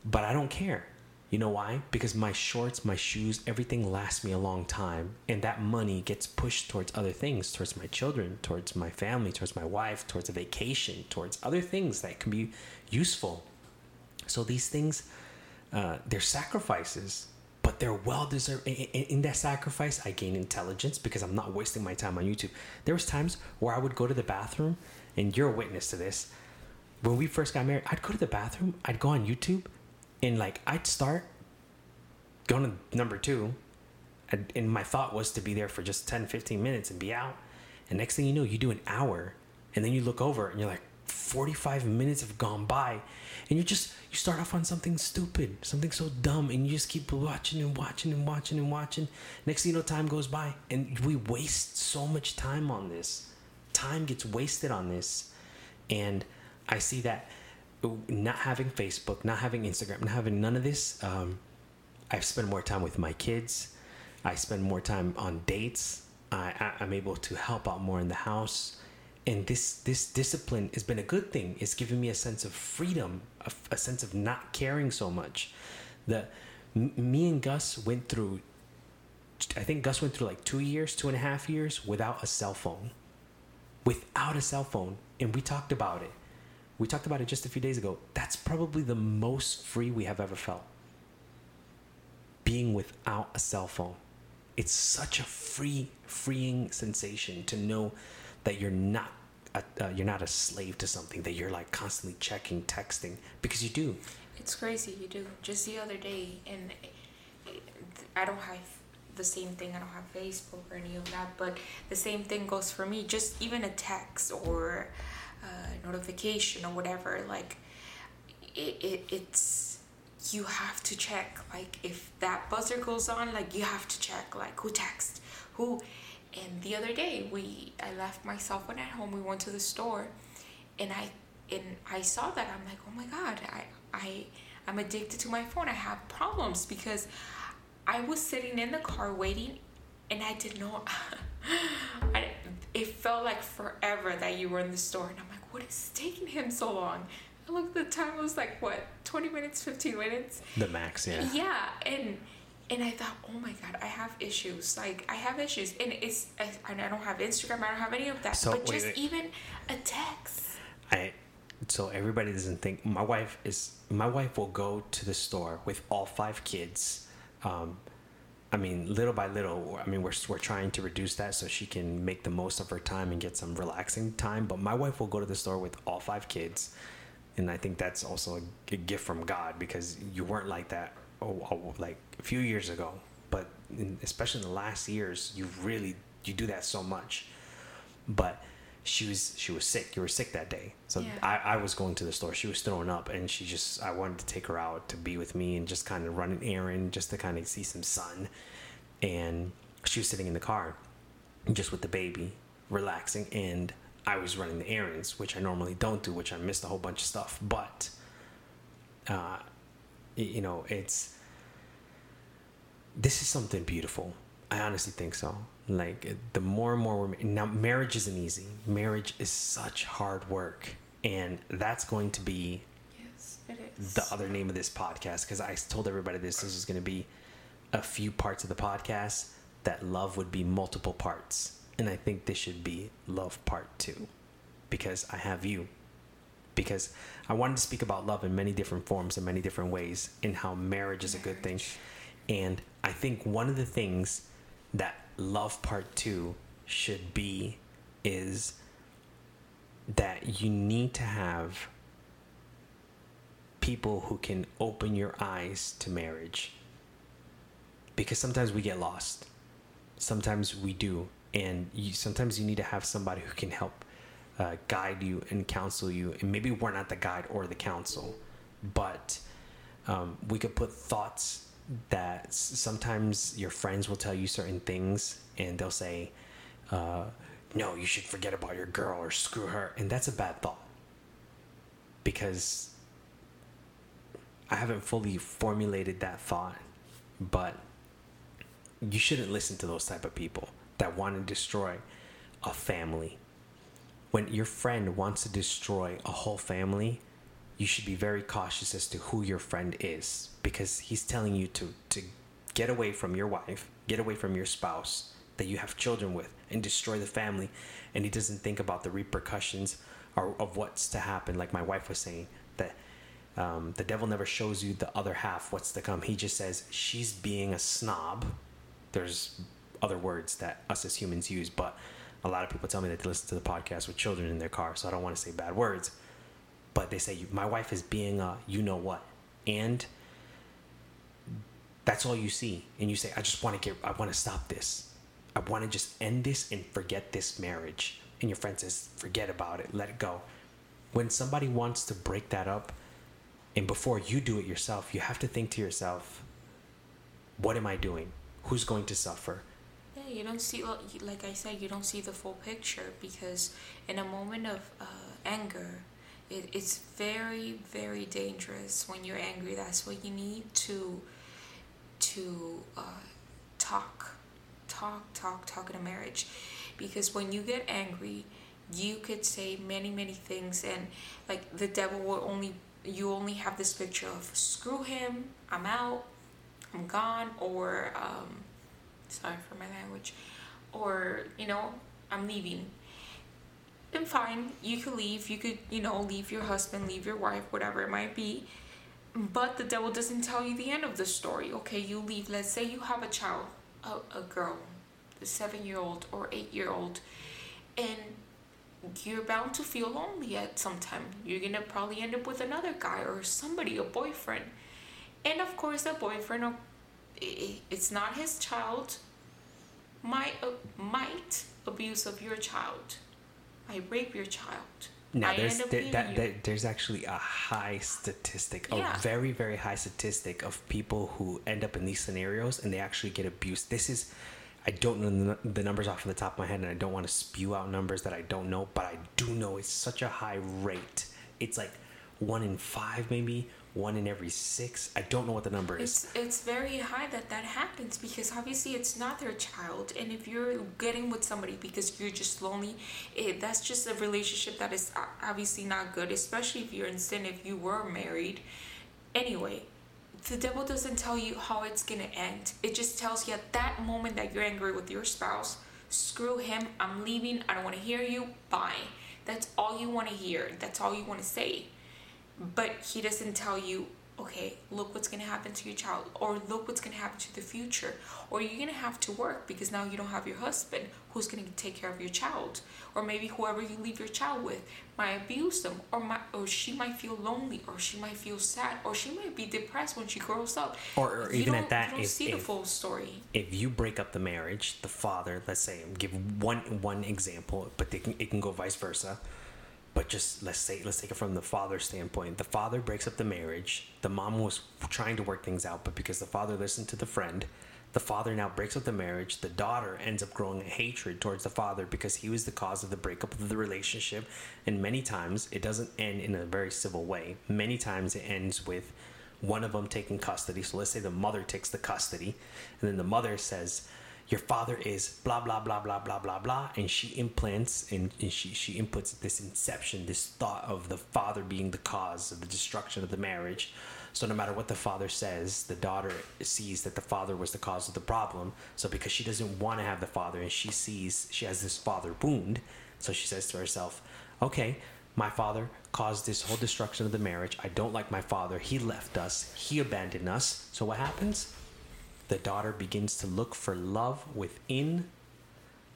but I don't care You know why? Because my shorts, my shoes, everything lasts me a long time. And that money gets pushed towards other things, towards my children, towards my family, towards my wife, towards a vacation, towards other things that can be useful. So these things, uh, they're sacrifices, but they're well deserved. In, in, that sacrifice, I gain intelligence because I'm not wasting my time on YouTube. There was times where I would go to the bathroom, and you're a witness to this. When we first got married, I'd go to the bathroom, I'd go on YouTube, and like I'd start going to number two, and, and my thought was to be there for just 10, 15 minutes and be out. And next thing you know, you do an hour, and then you look over and you're like, 45 minutes have gone by and you just you start off on something stupid something so dumb and you just keep watching and watching and watching and watching. Next thing you know time goes by and we waste so much time on this. Time gets wasted on this. And i see that not having facebook not having instagram not having none of this um, i've spent more time with my kids. I spend more time on dates. I, I, i'm able to help out more in the house and this this discipline has been a good thing. It's given me a sense of freedom a, a sense of not caring so much that m- me and gus went through i think gus went through like two years two and a half years without a cell phone. Without a cell phone. And we talked about it. We talked about it just a few days ago. That's probably the most free we have ever felt. Being without a cell phone. It's such a free freeing sensation to know that you're not a, uh, you're not a slave to something that you're like constantly checking texting because you do It's crazy, you do. Just the other day, and I don't have the same thing. I don't have Facebook or any of that, but the same thing goes for me. Just even a text or a notification or whatever, like it, it it's you have to check. Like if that buzzer goes on, like you have to check. Like who text, who. And the other day, we I left my cell phone at home. We went to the store, and I and I saw that. I'm like, oh my god, I I I'm addicted to my phone. I have problems because I was sitting in the car waiting, and I did not. I, it felt like forever that you were in the store, and I'm like, what is taking him so long? I looked at the time. It was like what, 20 minutes, 15 minutes. the max yeah Yeah, and and I thought, oh my god, I have issues. Like I have issues, and it's I, I don't have Instagram. I don't have any of that. So, but wait, just wait. even a text. I so everybody doesn't think my wife is my wife will go to the store with all five kids. Um, I mean, little by little. I mean, we're we're trying to reduce that so she can make the most of her time and get some relaxing time. But my wife will go to the store with all five kids, and I think that's also a, a gift from God because you weren't like that oh, like a few years ago. But in, especially in the last years, you really you do that so much. But she was she was sick. You were sick that day, so Yeah. I, I was going to the store. She was throwing up, and she just I wanted to take her out to be with me and just kind of run an errand, just to kind of see some sun. And she was sitting in the car, just with the baby, relaxing, and I was running the errands, which I normally don't do, which I missed a whole bunch of stuff. But, uh, you know, it's this is something beautiful. I honestly think so. Like the more and more we're now, marriage isn't easy. Marriage is such hard work, and that's going to be Yes, it is. the other name of this podcast because I told everybody this this was going to be a few parts of the podcast that love would be multiple parts, and I think this should be love part two because I have you. Because I wanted to speak about love in many different forms and many different ways, and how marriage is a good thing. And I think one of the things that love part two should be is that you need to have people who can open your eyes to marriage. Because sometimes we get lost. Sometimes we do. And you, sometimes you need to have somebody who can help uh, guide you and counsel you. And maybe we're not the guide or the counsel, but um, we could put thoughts that sometimes your friends will tell you certain things and they'll say, uh, no, you should forget about your girl or screw her. And that's a bad thought because I haven't fully formulated that thought, but you shouldn't listen to those type of people that want to destroy a family. When your friend wants to destroy a whole family, you should be very cautious as to who your friend is because he's telling you to to get away from your wife, get away from your spouse that you have children with and destroy the family. And he doesn't think about the repercussions or, of what's to happen. Like my wife was saying that um, the devil never shows you the other half what's to come. He just says she's being a snob. There's other words that us as humans use but a lot of people tell me that they listen to the podcast with children in their car so i don't want to say bad words but they say my wife is being a you know what and that's all you see and you say i just want to get i want to stop this. I want to just end this and forget this marriage and your friend says forget about it let it go. When somebody wants to break that up and before you do it yourself you have to think to yourself what am i doing? Who's going to suffer you don't see like i said you don't see the full picture because in a moment of uh, anger it, it's very very dangerous when you're angry. That's what you need to to uh, talk talk talk talk in a marriage because when you get angry you could say many many things and like the devil will only you only have this picture of screw him i'm out i'm gone or um sorry for my language or you know i'm leaving. Then fine. You could leave. You could you know leave your husband leave your wife whatever it might be. But the devil doesn't tell you the end of the story okay? You leave. Let's say you have a child a, a girl a seven year old or eight year old and you're bound to feel lonely at some time. You're gonna probably end up with another guy or somebody a boyfriend. And of course the boyfriend uh, it's not his child might uh, might abuse of your child I rape your child. Now there's there, that, that, there's actually a high statistic, yeah. a very very high statistic of people who end up in these scenarios and they actually get abused. This is I don't know the numbers off of the top of my head and I don't want to spew out numbers that I don't know, but I do know it's such a high rate. It's like 1 in 5 maybe one in every six. I don't know what the number is. It's, it's very high that that happens because obviously it's not their child. And if you're getting with somebody because you're just lonely, it, that's just a relationship that is obviously not good, especially if you're in sin, if you were married. Anyway, the devil doesn't tell you how it's going to end. It just tells you at that moment that you're angry with your spouse, screw him, I'm leaving, I don't want to hear you, bye. That's all you want to hear. That's all you want to say but he doesn't tell you okay look what's going to happen to your child or look what's going to happen to the future. Or you're going to have to work because now you don't have your husband who's going to take care of your child. Or maybe whoever you leave your child with might abuse them or might, or she might feel lonely or she might feel sad or she might be depressed when she grows up. Or, or even at that you don't if, see if, the full story. if you break up the marriage the father let's say give one one example but can, it can go vice versa but just let's say let's take it from the father's standpoint. The father breaks up the marriage. The mom was trying to work things out but because the father listened to the friend the father now breaks up the marriage. The daughter ends up growing hatred towards the father because he was the cause of the breakup of the relationship. And many times it doesn't end in a very civil way. Many times it ends with one of them taking custody. So let's say the mother takes the custody and then the mother says your father is blah blah blah blah blah blah blah and she implants and, and, she she inputs this inception this thought of the father being the cause of the destruction of the marriage. So no matter what the father says the daughter sees that the father was the cause of the problem. So because she doesn't want to have the father and she sees she has this father wound so she says to herself okay my father caused this whole destruction of the marriage. I don't like my father. He left us. He abandoned us. So what happens the daughter begins to look for love within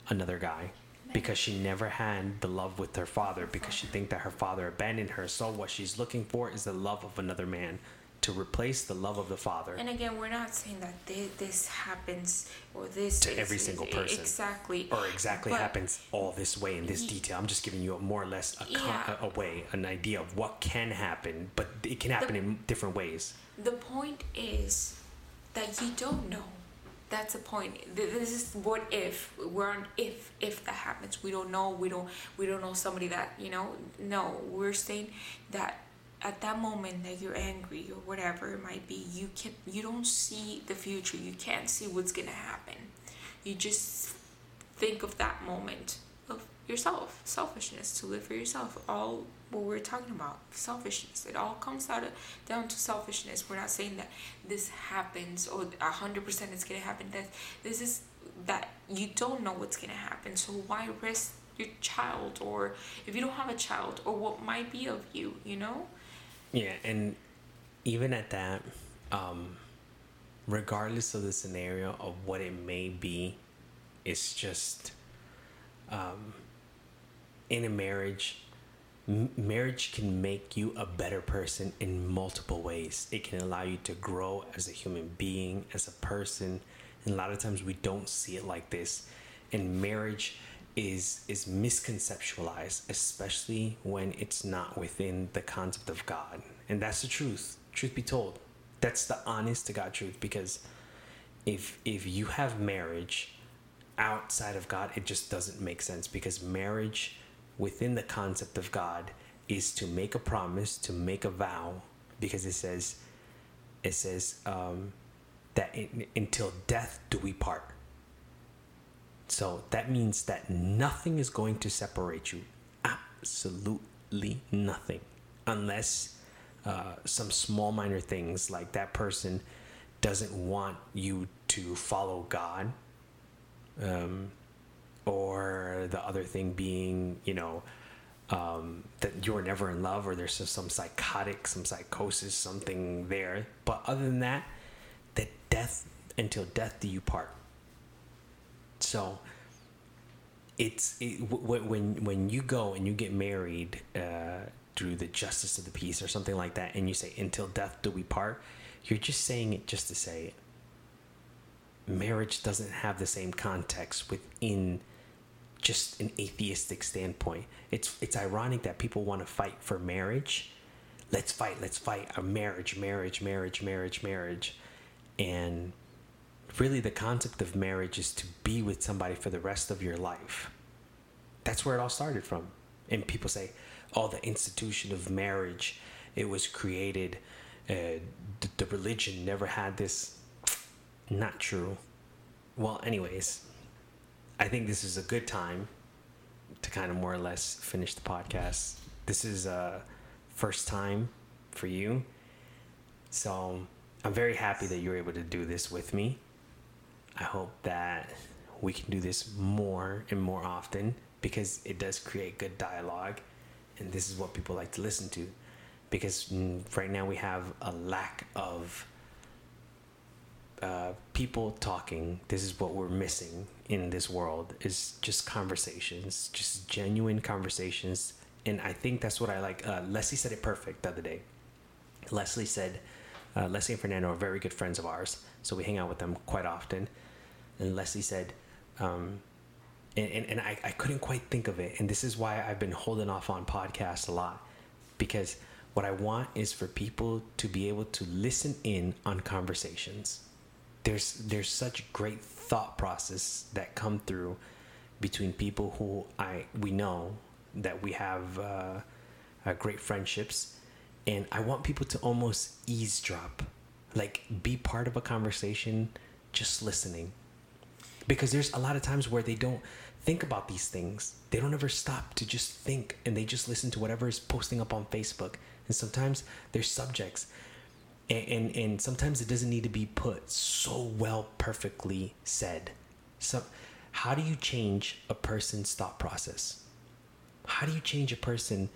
another guy because she never had the love with her father because she think that her father abandoned her. So what she's looking for is the love of another man to replace the love of the father and again we're not saying that this happens or this to every single person exactly. or exactly happens all this way in this detail. I'm just giving you a more or less a, yeah. a, way an idea of what can happen but it can happen the, in different ways. The point is that you don't know. That's the point. This is what if we're on if if that happens. We don't know. We don't we don't know somebody that you know. No, we're saying that at that moment that you're angry or whatever it might be, you can you don't see the future. You can't see what's gonna happen. You just think of that moment of yourself, selfishness, to live for yourself. All what we're talking about, selfishness. It all comes out of, down to selfishness. We're not saying that this happens or a hundred percent it's gonna happen. That this is that you don't know what's gonna happen. So why risk your child or if you don't have a child or what might be of you, you know? Yeah, and even at that, um, regardless of the scenario of what it may be, it's just um, in a marriage. Marriage can make you a better person in multiple ways. It can allow you to grow as a human being, as a person. And a lot of times we don't see it like this. And marriage is is misconceptualized, especially when it's not within the concept of God. And that's the truth. Truth be told. That's the honest to God truth because if if you have marriage outside of God, it just doesn't make sense because marriage within the concept of God is to make a promise, to make a vow, because it says it says um, that in, until death do we part. So that means that nothing is going to separate you. Absolutely nothing. Unless uh, some small minor things like that person doesn't want you to follow God. Um, or the other thing being, you know, um, that you were never in love or there's some psychotic, some psychosis, something there. But other than that, that death, until death do you part. So it's it, when when you go and you get married uh, through the justice of the peace or something like that, and you say until death do we part, you're just saying it just to say it. Marriage doesn't have the same context within just an atheistic standpoint. It's it's ironic that people want to fight for marriage. Let's fight, let's fight a marriage, marriage, marriage, marriage, marriage. And really the concept of marriage is to be with somebody for the rest of your life. That's where it all started from. And people say, "Oh, the institution of marriage, it was created uh, the, the religion never had this." Not true. Well, anyways, I think this is a good time to kind of more or less finish the podcast. This is a uh, first time for you. So I'm very happy that you're able to do this with me. I hope that we can do this more and more often because it does create good dialogue and this is what people like to listen to because mm, right now we have a lack of uh, people talking this is what we're missing in this world is just conversations just genuine conversations. And i think that's what i like. Uh, leslie said it perfect the other day. Leslie said uh, leslie and fernando are very good friends of ours so we hang out with them quite often. And leslie said um, and, and, and I, I couldn't quite think of it. And this is why i've been holding off on podcasts a lot. Because what i want is for people to be able to listen in on conversations there's there's such great thought process that come through between people who I we know that we have uh, uh, great friendships, and I want people to almost eavesdrop, like be part of a conversation, just listening, because there's a lot of times where they don't think about these things. They don't ever stop to just think, and they just listen to whatever is posting up on Facebook. And sometimes there's subjects and, and, and sometimes it doesn't need to be put so well perfectly said. So how do you change a person's thought process? How do you change a person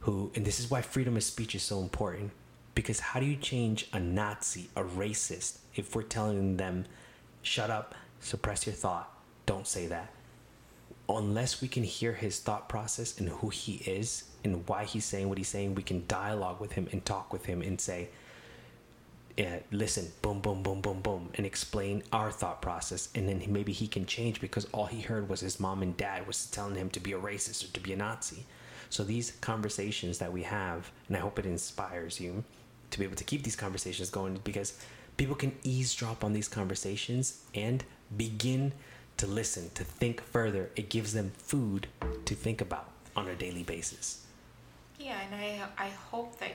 who and this is why freedom of speech is so important because how do you change a nazi a racist if we're telling them shut up suppress your thought don't say that unless we can hear his thought process and who he is and why he's saying what he's saying we can dialogue with him and talk with him and say yeah, listen, boom, boom, boom, boom, boom, and explain our thought process. And then maybe he can change because all he heard was his mom and dad was telling him to be a racist or to be a Nazi. So these conversations that we have, and I hope it inspires you to be able to keep these conversations going because people can eavesdrop on these conversations and begin to listen, to think further. It gives them food to think about on a daily basis. Yeah, and I I hope that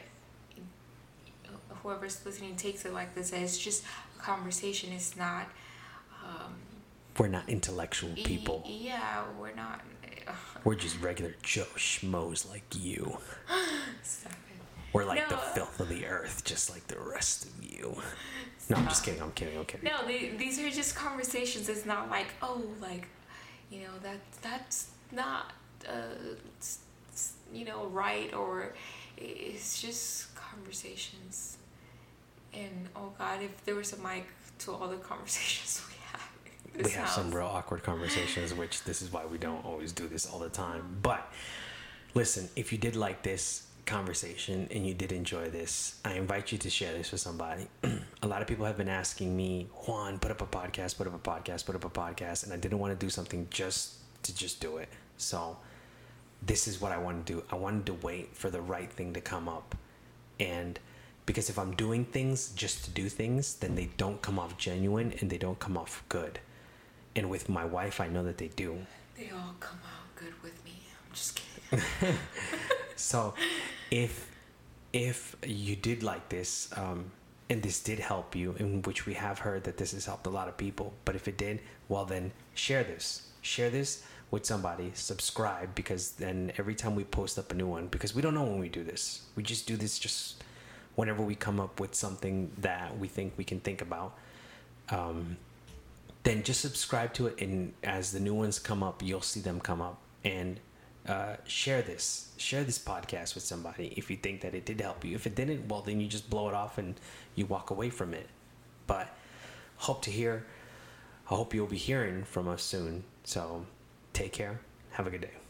whoever's listening takes it like this. It's just a conversation. It's not um, We're not intellectual E- people. Yeah, we're not. We're just regular Joe schmoes like you. We're like the filth of the earth, just like the rest of you. No, I'm just kidding. I'm kidding. I'm kidding. No, they, these are just conversations. It's not like oh, like, you know that that's not uh, you know right or it's just conversations. And oh God, if there was a mic to all the conversations we have, we have some real awkward conversations, which this is why we don't always do this all the time. But listen, if you did like this conversation and you did enjoy this, I invite you to share this with somebody. a lot of people have been asking me, Juan, put up a podcast, put up a podcast, put up a podcast, and I didn't want to do something just to just do it. So this is what I want to do. I wanted to wait for the right thing to come up. And because if I'm doing things just to do things, then they don't come off genuine and they don't come off good. And with my wife, I know that they do. They all come out good with me. I'm just kidding. So if if you did like this, um, and this did help you, in which we have heard that this has helped a lot of people, but if it did, well then share this. Share this with somebody, subscribe because then every time we post up a new one, because we don't know when we do this. We just do this just whenever we come up with something that we think we can think about. Um, then just subscribe to it and as the new ones come up you'll see them come up. And uh, share this share this podcast with somebody if you think that it did help you. If it didn't well then you just blow it off and you walk away from it. But hope to hear i hope you'll be hearing from us soon. So take care. Have a good day